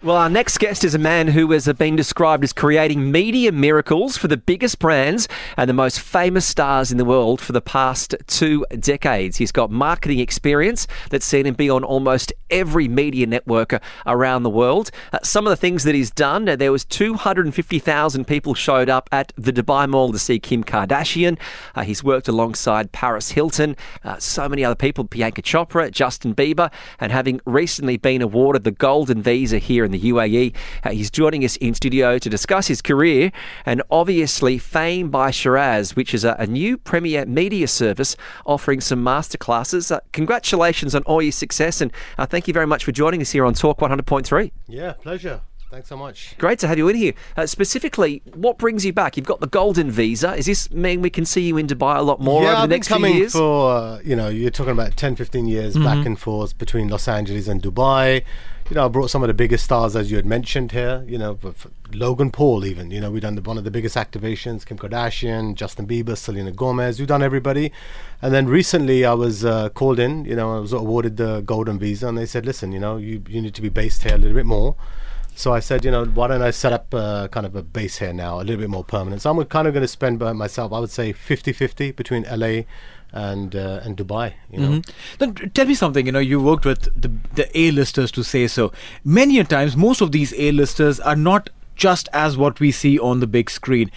Well, our next guest is a man who has been described as creating media miracles for the biggest brands and the most famous stars in the world for the past two decades. He's got marketing experience that's seen him be on almost every media network around the world. Uh, some of the things that he's done, uh, there was 250,000 people showed up at the Dubai Mall to see Kim Kardashian. Uh, he's worked alongside Paris Hilton, uh, so many other people, Priyanka Chopra, Justin Bieber, and having recently been awarded the Golden Visa here in the UAE. Uh, he's joining us in studio to discuss his career and obviously Fame by Sheeraz, which is a, a new premier media service offering some masterclasses. Uh, congratulations on all your success and uh, thank you very much for joining us here on Talk 100.3. Yeah, pleasure. Thanks so much. Great to have you in here. Uh, specifically, what brings you back? You've got the golden visa. Is this mean we can see you in Dubai a lot more yeah, over the I've next been coming few years? for, uh, you know, you're talking about 10, 15 years back and forth between Los Angeles and Dubai. You know, I brought some of the biggest stars, as you had mentioned here, you know, Logan Paul, even. You know, we've done the, one of the biggest activations, Kim Kardashian, Justin Bieber, Selena Gomez. We've done everybody. And then recently I was uh, called in, you know, I was awarded the Golden Visa, and they said, listen, you know, you, you need to be based here a little bit more. So I said, you know, why don't I set up uh, kind of a base here now, a little bit more permanent. So I'm kind of going to spend by myself, I would say 50 50 between LA and uh, and Dubai, you know. Then tell me something. You know, you worked with the the A-listers to say so. Many a times, most of these A-listers are not just as what we see on the big screen.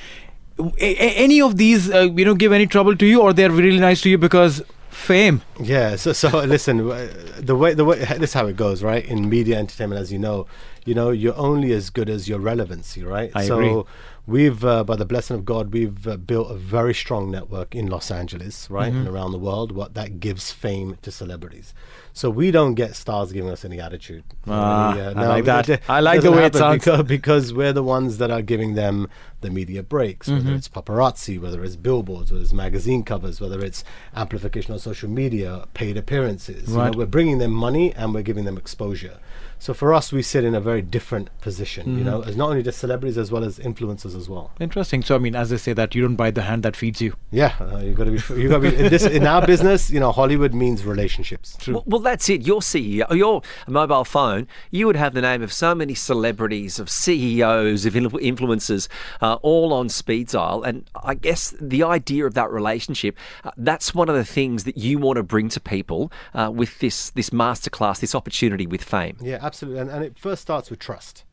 A- any of these, uh, you know, give any trouble to you, or they're really nice to you because fame? Yeah. So, so listen, uh, the way the way this is how it goes, right? In media entertainment, as you know, you know, you're only as good as your relevancy, right? I so agree. we've, uh, by the blessing of God, we've uh, built a very strong network in Los Angeles, right, Mm-hmm. and around the world. What that gives fame to celebrities. So we don't get stars giving us any attitude. Ah, any, I like that. it I like the way it sounds. Because, because we're the ones that are giving them the media breaks, Mm-hmm. whether it's paparazzi, whether it's billboards, whether it's magazine covers, whether it's amplification on social media, paid appearances. You know, Right. we're bringing them money and we're giving them exposure. So for us, we sit in a very different position, Mm-hmm. you know, as not only just celebrities as well as influencers as well. Interesting. So, I mean, as they say that you don't bite the hand that feeds you. Yeah, uh, you got to be. You got to be. In, this, in our business, you know, Hollywood means relationships. Well, well, that's it. Your CEO, your mobile phone, you would have the name of so many celebrities, of CEOs, of influencers, uh, all on speed dial. And I guess the idea of that relationship, uh, that's one of the things that you want to bring to people uh, with this this masterclass, this opportunity with fame. Yeah, absolutely. And, and it first starts with trust.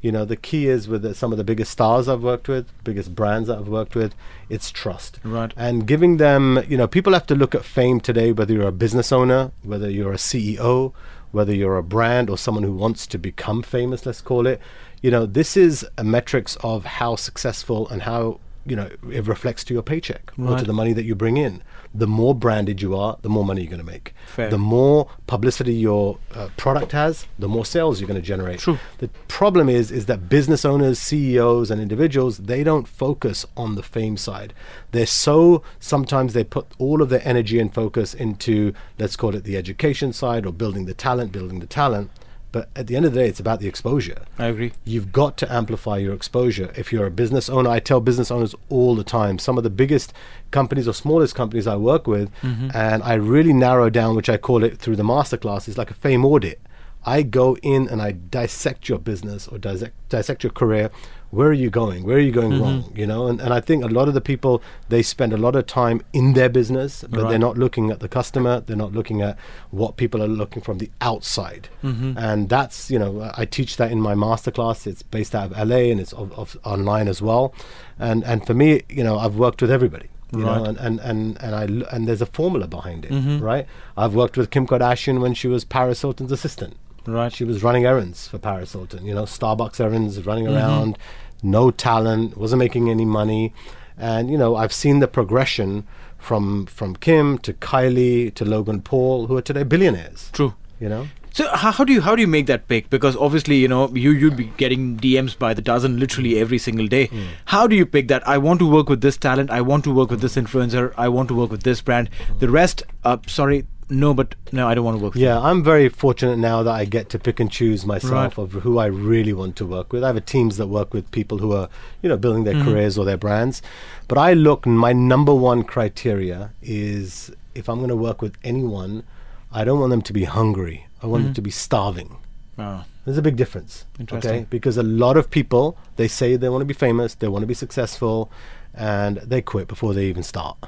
You know, the key is with the, some of the biggest stars I've worked with, biggest brands that I've worked with, it's trust. Right. And giving them, you know, people have to look at fame today, whether you're a business owner, whether you're a CEO, whether you're a brand or someone who wants to become famous, let's call it. You know, this is a metrics of how successful and how, you know, it reflects to your paycheck or to the money that you bring in. The more branded you are, the more money you're going to make. Fair. The more publicity your uh, product has, the more sales you're going to generate. True. The problem is is that business owners, CEOs and individuals, they don't focus on the fame side. They're so sometimes they put all of their energy and focus into let's call it the education side or building the talent, building the talent. But at the end of the day, it's about the exposure. I agree. You've got to amplify your exposure. If you're a business owner, I tell business owners all the time, some of the biggest companies or smallest companies I work with, mm-hmm. and I really narrow down, which I call it through the masterclass, is like a fame audit. I go in and I dissect your business or dissect, dissect your career. Where are you going? Where are you going wrong? Mm-hmm. You know, and, and I think a lot of the people they spend a lot of time in their business, but Right. they're not looking at the customer. They're not looking at what people are looking from the outside. Mm-hmm. And that's you know I teach that in my masterclass. It's based out of LA and it's of, of online as well. And and for me, you know, I've worked with everybody. You know, and, and, and, and I l- and there's a formula behind it, mm-hmm. right? I've worked with Kim Kardashian when she was Paris Hilton's assistant. Right. She was running errands for Paris Hilton, you know, Starbucks errands, running around, no talent, wasn't making any money. And, you know, I've seen the progression from from Kim to Kylie to Logan Paul, who are today billionaires. True. You know? So how, how do you how do you make that pick? Because obviously you know you you'd be getting DMs by the dozen literally every single day. Hmm. How do you pick that? I want to work with this talent. I want to work with this influencer. I want to work with this brand. The rest, uh, sorry, no, but no, I don't want to work. with Yeah, I'm very fortunate now that I get to pick and choose myself Right. of who I really want to work with. I have teams that work with people who are, you know, building their mm-hmm. careers or their brands. But I look, my number one criteria is if I'm going to work with anyone, I don't want them to be hungry. I want them mm-hmm. to be starving. Wow. There's a big difference. Interesting. Okay? Because a lot of people, they say they want to be famous, they want to be successful, and they quit before they even start.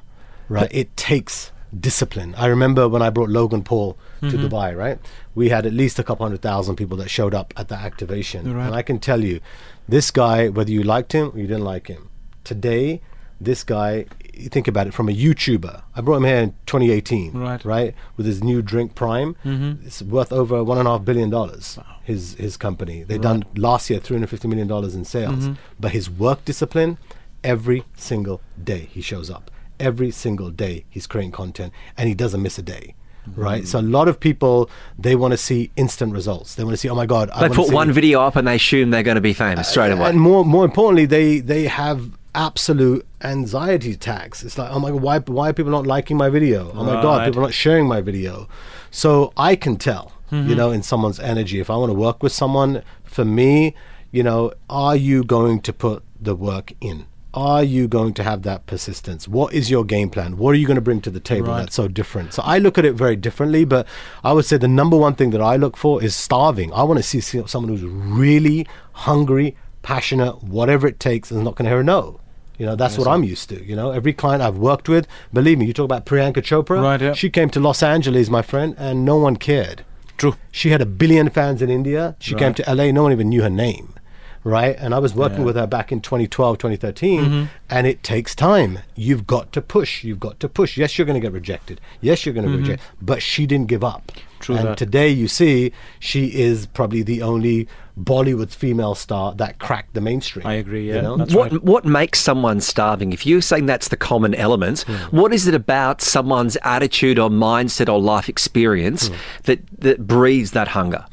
Right? it takes discipline. I remember when I brought Logan Paul to Mm-hmm. Dubai, right? We had at least a couple hundred thousand people that showed up at that activation. Right. And I can tell you, this guy, whether you liked him or you didn't like him, today, this guy, you think about it from a YouTuber. I brought him here in 2018, Right. right? With his new drink Prime, it's worth over one and a half billion dollars. His his company. They done last year 350 million dollars in sales. But his work discipline, every single day he shows up. Every single day he's creating content, and he doesn't miss a day. Right, so a lot of people they want to see instant results. They want to see, oh my god! I They put one video up and they assume they're going to be famous straight away. and more more importantly, they they have absolute anxiety attacks. It's like, oh my god, why why are people not liking my video? Oh my god, people are not sharing my video. So I can tell, Mm-hmm. you know, in someone's energy. If I want to work with someone, for me, you know, are you going to put the work in? Are you going to have that persistence? What is your game plan? What are you going to bring to the table Right. that's so different? So I look at it very differently, but I would say the number one thing that I look for is starving. I want to see someone who's really hungry, passionate, whatever it takes, and is not going to hear a no. You know, that's what I'm used to. You know, every client I've worked with, believe me, you talk about Priyanka Chopra. Right, yeah. She came to Los Angeles, my friend, and no one cared. True. She had a billion fans in India. She came to LA, no one even knew her name. Right? And I was working with her back in 2012, 2013, Mm-hmm. and it takes time. You've got to push. You've got to push. Yes, you're going to get rejected. Yes, you're going to reject. But she didn't give up. Mm-hmm. True and that. today you see she is probably the only Bollywood female star that cracked the mainstream. I agree, you yeah. know? That's what right. what makes someone starving? If you're saying that's the common element, Hmm. what is it about someone's attitude or mindset or life experience Hmm. that that breeds that hunger?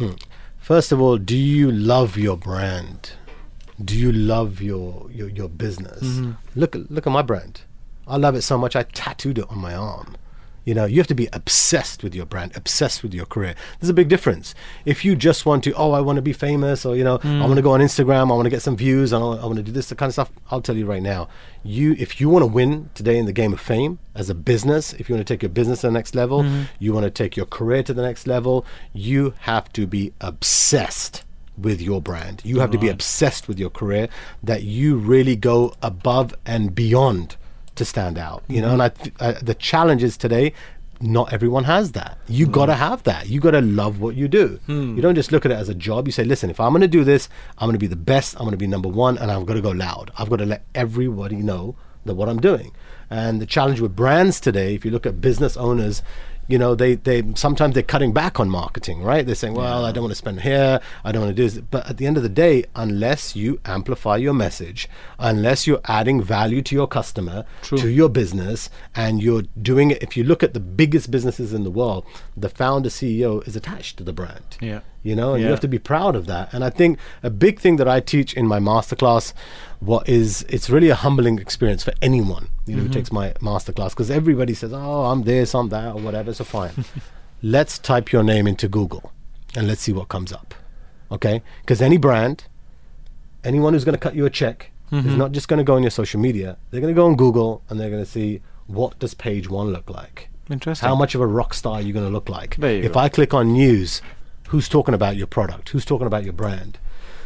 First of all, do you love your brand? Do you love your your, your business? Mm-hmm. Look at look at my brand. I love it so much I tattooed it on my arm. You know, you have to be obsessed with your brand, obsessed with your career. There's a big difference. If you just want to, oh, I want to be famous, or you know, I want to go on Instagram, I want to get some views, and I want to do this, the kind of stuff. I'll tell you right now, you if you want to win today in the game of fame as a business, if you want to take your business to the next level, you want to take your career to the next level, you have to be obsessed with your brand. You have to be obsessed with your career that you really go above and beyond to stand out. You know, mm-hmm. and I, th- I the challenge is today. Not everyone has that. You mm. got to have that. You got to love what you do. Hmm. You don't just look at it as a job. You say, "Listen, if I'm going to do this, I'm going to be the best. I'm going to be number one, and I've got to go loud. I've got to let everybody know that what I'm doing." And the challenge with brands today, if you look at business owners, you know they they sometimes they're cutting back on marketing right? They're saying well i don't want to spend here. I don't want to do this. But at the end of the day unless you amplify your message unless you're adding value to your customer to your business and you're doing it if you look at the biggest businesses in the world the founder ceo is attached to the brand. Yeah. You know and you have to be proud of that and i think a big thing that i teach in my masterclass what is it's really a humbling experience for anyone you know who takes my masterclass because everybody says oh i'm this i'm that or whatever so fine let's type your name into google and let's see what comes up. Okay? Because any brand, anyone who's going to cut you a check Mm-hmm. is not just going to go on your social media. They're going to go on Google and they're going to see what does page one look like. Interesting. How much of a rock star are you going to look like? If go. I click on news, who's talking about your product? Who's talking about your brand?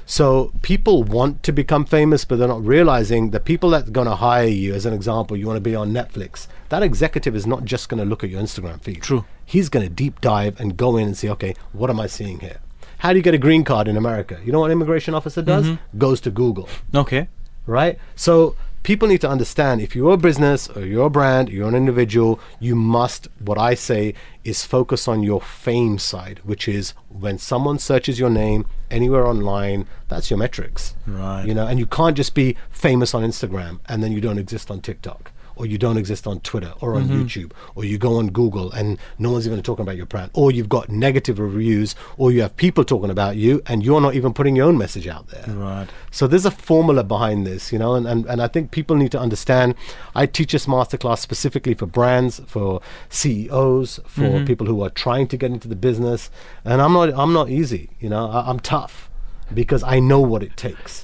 So people want to become famous, but they're not realizing the people that's going to hire you, as an example, you want to be on Netflix. That executive is not just going to look at your Instagram feed. True. He's going to deep dive and go in and see, okay, what am I seeing here? How do you get a green card in America? You know what an immigration officer does? Mm-hmm. Goes to Google Okay. right? So people need to understand if you're a business or you're a brand, you're an individual, you must, what I say, is focus on your fame side, which is when someone searches your name anywhere online, that's your metrics. Right. You know, and you can't just be famous on Instagram and then you don't exist on TikTok. Or you don't exist on Twitter or on mm-hmm. YouTube, or you go on Google and no one's even talking about your brand, or you've got negative reviews, or you have people talking about you and you're not even putting your own message out there. Right. So there's a formula behind this, you know, and, and, and I think people need to understand. I teach this masterclass specifically for brands, for CEOs, for mm-hmm. people who are trying to get into the business, and I'm not I'm not easy, you know, I, I'm tough because I know what it takes.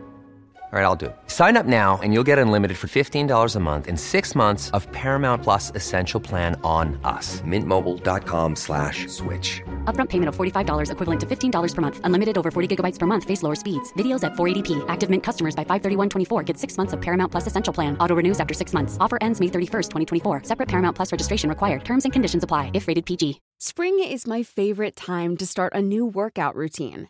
All right, I'll do it. Sign up now and you'll get unlimited for $15 a month in six months of Paramount Plus Essential Plan on us. Mintmobile.com slash switch. Upfront payment of $45 equivalent to $15 per month. Unlimited over 40 gigabytes per month. Face lower speeds. Videos at 480p. Active Mint customers by 531.24 get six months of Paramount Plus Essential Plan. Auto renews after six months. Offer ends May 31st, 2024. Separate Paramount Plus registration required. Terms and conditions apply if rated PG. Spring is my favorite time to start a new workout routine.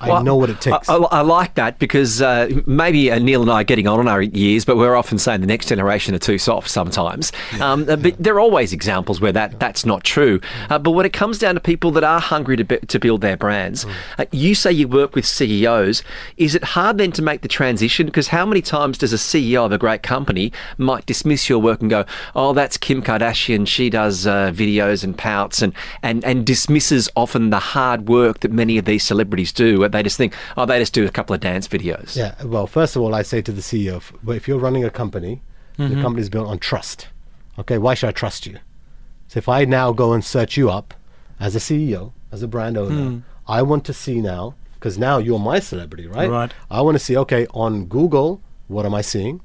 I Well, know what it takes. I, I, I like that because uh, maybe uh, Neeil and I are getting on in our years, but we're often saying the next generation are too soft sometimes. Um, uh, but there are always examples where that, that's not true. Uh, but when it comes down to people that are hungry to, be, to build their brands, uh, you say you work with CEOs. Is it hard then to make the transition? Because how many times does a CEO of a great company might dismiss your work and go, oh, that's Kim Kardashian, she does uh, videos and pouts, and, and, and dismisses often the hard work that many of these celebrities do. They just think, oh, they just do a couple of dance videos. Yeah, well, first of all, I say to the CEO, if, if you're running a company, the mm-hmm. company is built on trust. Okay, why should I trust you? So if I now go and search you up as a CEO, as a brand owner, hmm. I want to see now, because now you're my celebrity, right? Right. I want to see, okay, on Google, what am I seeing?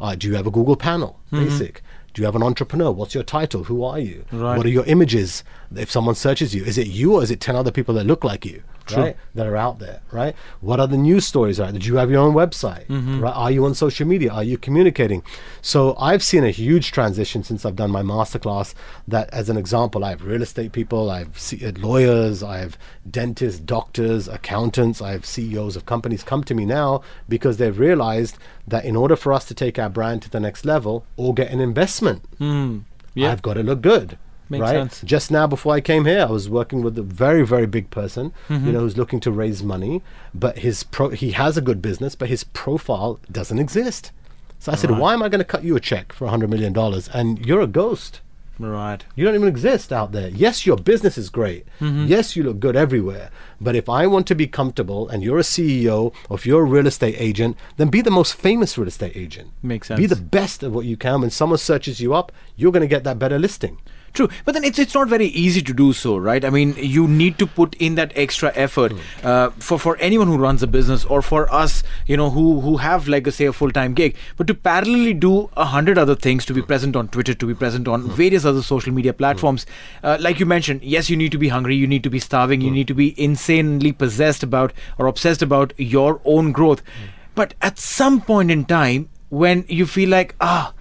Uh, do you have a Google panel? Mm-hmm. Basic. Do you have an entrepreneur? What's your title? Who are you? Right. What are your images? If someone searches you, is it you or is it 10 other people that look like you? True. Right? That are out there, right? What are the news stories are? Did you have your own website? Mm-hmm. Right? Are you on social media? Are you communicating? So I've seen a huge transition since I've done my masterclass. That, as an example, I have real estate people, I have C- uh, lawyers, I have dentists, doctors, accountants, I have CEOs of companies come to me now because they've realized that in order for us to take our brand to the next level or get an investment, Hmm. Yeah. I've got to look good. Makes right? sense. Just now, before I came here, I was working with a very, very big person, Mm-hmm. you know, who's looking to raise money, but his pro- he has a good business, but his profile doesn't exist. So I said, why am I going to cut you a check for a hundred million dollars and you're a ghost? Right. You don't even exist out there. Yes, your business is great. Mm-hmm. Yes, you look good everywhere. But if I want to be comfortable and you're a CEO or if you're a real estate agent, then be the most famous real estate agent. Makes sense. Be the best at what you can. When someone searches you up, you're going to get that better listing. True, but then it's it's not very easy to do so, right? I mean, you need to put in that extra effort uh, for for anyone who runs a business or for us, you know, who who have like a, say a full time gig, but to parallelly do a hundred other things to be present on Twitter, to be present on various other social media platforms, uh, like you mentioned. Yes, you need to be hungry, you need to be starving, you need to be insanely possessed about or obsessed about your own growth, but at some point in time when you feel like ah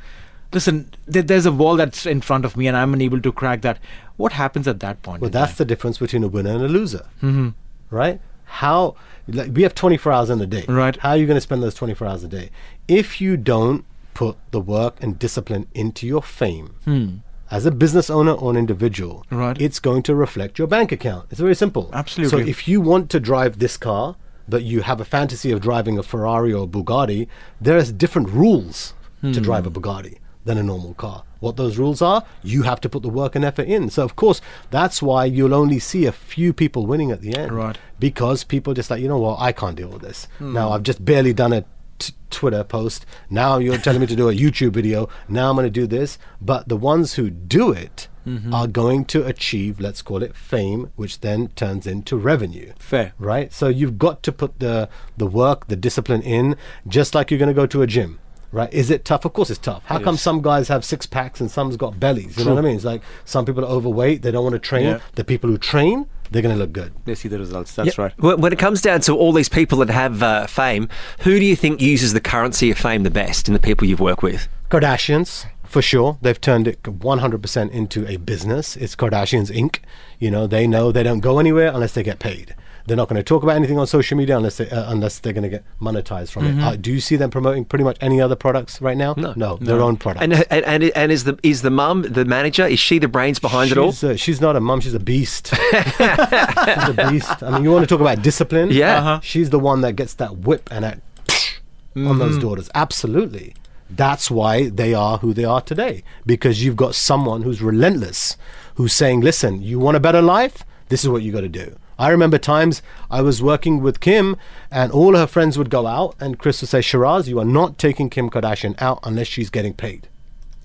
listen, there's a wall that's in front of me and I'm unable to crack that. What happens at that point? Well, that's time? the difference between a winner and a loser, mm-hmm. right? How like, we have 24 hours in a day. Right. How are you going to spend those 24 hours a day? If you don't put the work and discipline into your fame, as a business owner or an individual, Hmm. Right. it's going to reflect your bank account. It's very simple. Absolutely. So if you want to drive this car, but you have a fantasy of driving a Ferrari or a Bugatti, there's different rules to drive a Bugatti than a normal car. What those rules are, you have to put the work and effort in. So, of course, that's why you'll only see a few people winning at the end. Right. Because people just like, you know what, I can't deal with this. Hmm. Now, I've just barely done a t- Twitter post. Now you're telling me to do a YouTube video. Now I'm going to do this. But the ones who do it mm-hmm. are going to achieve, let's call it fame, which then turns into revenue Fair. right? So you've got to put the the work, the discipline in, just like you're going to go to a gym, right? Is it tough? Of course, it's tough. How come some guys have six packs and some's got bellies? You know what I mean? It's like some people are overweight, they don't want to train. Yeah. The people who train, they're going to look good. They see the results. That's Yeah. right. When when it comes down to all these people that have uh, fame, who do you think uses the currency of fame the best in the people you've worked with? Kardashians, for sure. They've turned it 100% into a business. It's Kardashians Inc. You know, they know they don't go anywhere unless they get paid. They're not going to talk about anything on social media unless they, uh, unless they're going to get monetized from it. Uh, do you see them promoting pretty much any other products right now? No. no, their own products. And and and, and is the is the mum the manager? Is she the brains behind it all? she's, uh, she's not a mum. She's a beast. she's a beast. I mean, you want to talk about discipline? Yeah. Uh-huh. She's the one that gets that whip and that on Mm-hmm. those daughters. Absolutely. That's why they are who they are today. Because you've got someone who's relentless, who's saying, "Listen, you want a better life? This is what you got to do." I remember times I was working with Kim, and all her friends would go out, and Kris would say, "Sheeraz, you are not taking Kim Kardashian out unless she's getting paid."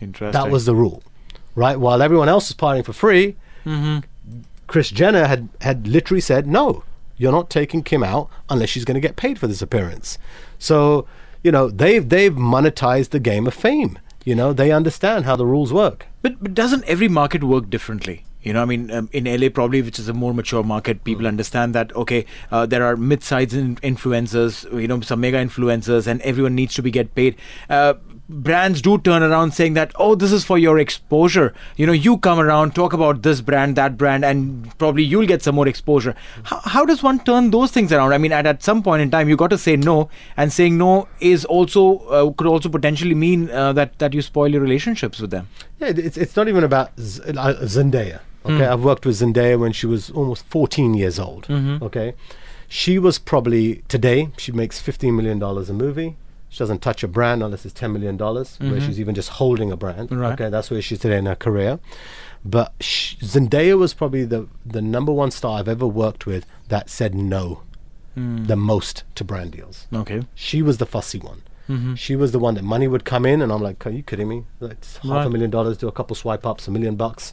Interesting. That was the rule, right? While everyone else was partying for free, mm-hmm. Kris Jenner had had literally said, "No, you're not taking Kim out unless she's going to get paid for this appearance." So, you know, they've they've monetized the game of fame. You know, they understand how the rules work. But, but doesn't every market work differently? You know, I mean, um, in LA, probably, which is a more mature market, people understand that, okay, uh, there are mid sized in- influencers, you know, some mega influencers, and everyone needs to be get paid. Uh, brands do turn around saying that, oh, this is for your exposure. You know, you come around, talk about this brand, that brand, and probably you'll get some more exposure. How, how does one turn those things around? I mean, at, at some point in time, you got to say no, and saying no is also uh, could also potentially mean uh, that that you spoil your relationships with them. Yeah, it's it's not even about Z- uh, Zendaya. Okay, hmm. I've worked with Zendaya when she was almost 14 years old. Mm-hmm. Okay, she was probably today she makes 15 million dollars a movie. She doesn't touch a brand unless it's 10 million dollars, where mm-hmm. she's even just holding a brand. Right. Okay, that's where she's today in her career. But sh- Zendaya was probably the the number one star I've ever worked with that said no hmm. the most to brand deals. Okay. She was the fussy one. Mm-hmm. She was the one that money would come in, and I'm like, are you kidding me? Like, it's half a million dollars, do a couple swipe ups, a million bucks,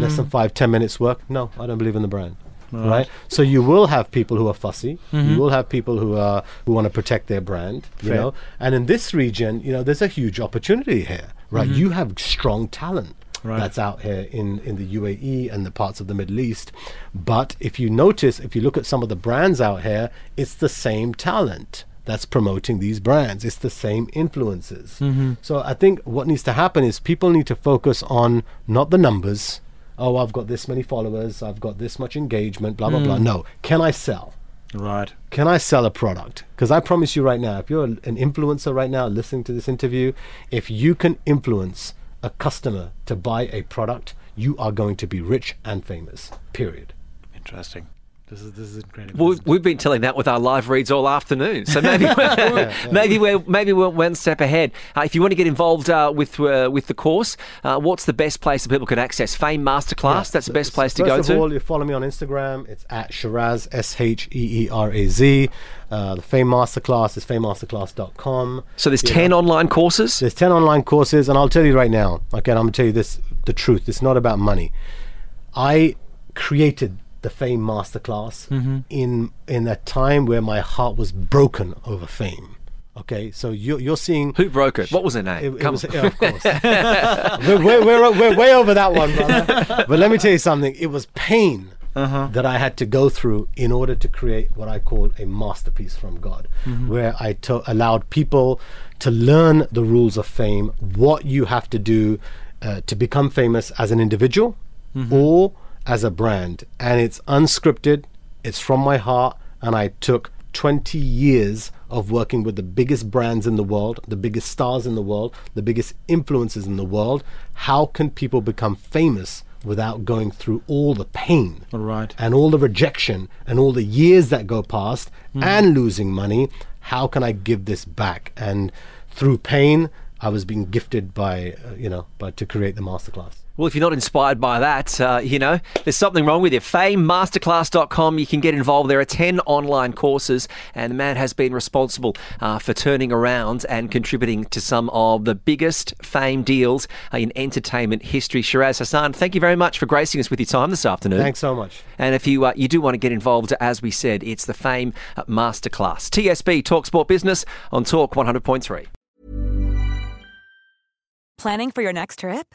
less than hmm. five, ten minutes work. No, I don't believe in the brand. Right. So you will have people who are fussy. You mm-hmm. will have people who are who want to protect their brand. You Fair. know, and in this region, you know, there's a huge opportunity here. Right. Mm-hmm. You have strong talent. Right. That's out here in, in the UAE and the parts of the Middle East. But if you notice, if you look at some of the brands out here, it's the same talent that's promoting these brands. It's the same influences. Mm-hmm. So I think what needs to happen is people need to focus on not the numbers. Oh, I've got this many followers, I've got this much engagement, blah, blah, blah. Hmm. No. Can I sell? Right. Can I sell a product? Because I promise you right now, if you're an influencer right now listening to this interview, if you can influence a customer to buy a product, you are going to be rich and famous. Period. Interesting. This is this is incredible. Well, we've been telling that with our live reads all afternoon, so maybe we're, maybe we're maybe we're one step ahead. Uh, if you want to get involved uh, with uh, with the course, uh, what's the best place that people can access? Fame Masterclass. That's the best place to First go of to. all, you follow me on Instagram. It's at Sheeraz, S H E E R A Z. Uh, the Fame Masterclass is famemasterclass.com. so there's You ten know, online courses. There's 10 online courses, and I'll tell you right now, okay, I'm going to tell you this the truth. It's not about money. I created the Fame Masterclass Mm-hmm. in in a time where my heart was broken over fame. Okay, so you're, you're seeing. Who broke it? What was her name? It, it was, on. yeah, of course. we're, we're, we're, we're way over that one, brother. But let me tell you something. It was pain that I had to go through in order to create what I call a masterpiece from God, where I to- allowed people to learn the rules of fame, what you have to do uh, to become famous as an individual or as a brand. And it's unscripted, it's from my heart, and I took 20 years of working with the biggest brands in the world, the biggest stars in the world, the biggest influencers in the world. How can people become famous without going through all the pain All right. and all the rejection and all the years that go past and losing money how can i give this back and through pain i was being gifted by uh, you know by to create the masterclass Well, if you're not inspired by that, uh, you know, there's something wrong with you. FameMasterclass.com. You can get involved. There are 10 online courses, and the man has been responsible uh, for turning around and contributing to some of the biggest fame deals uh, in entertainment history. Sheeraz Hasan, thank you very much for gracing us with your time this afternoon. thanks so much And if you uh, you do want to get involved, as we said, it's the Fame Masterclass. TSB Talk Sport Business on Talk 100.3. Planning for your next trip?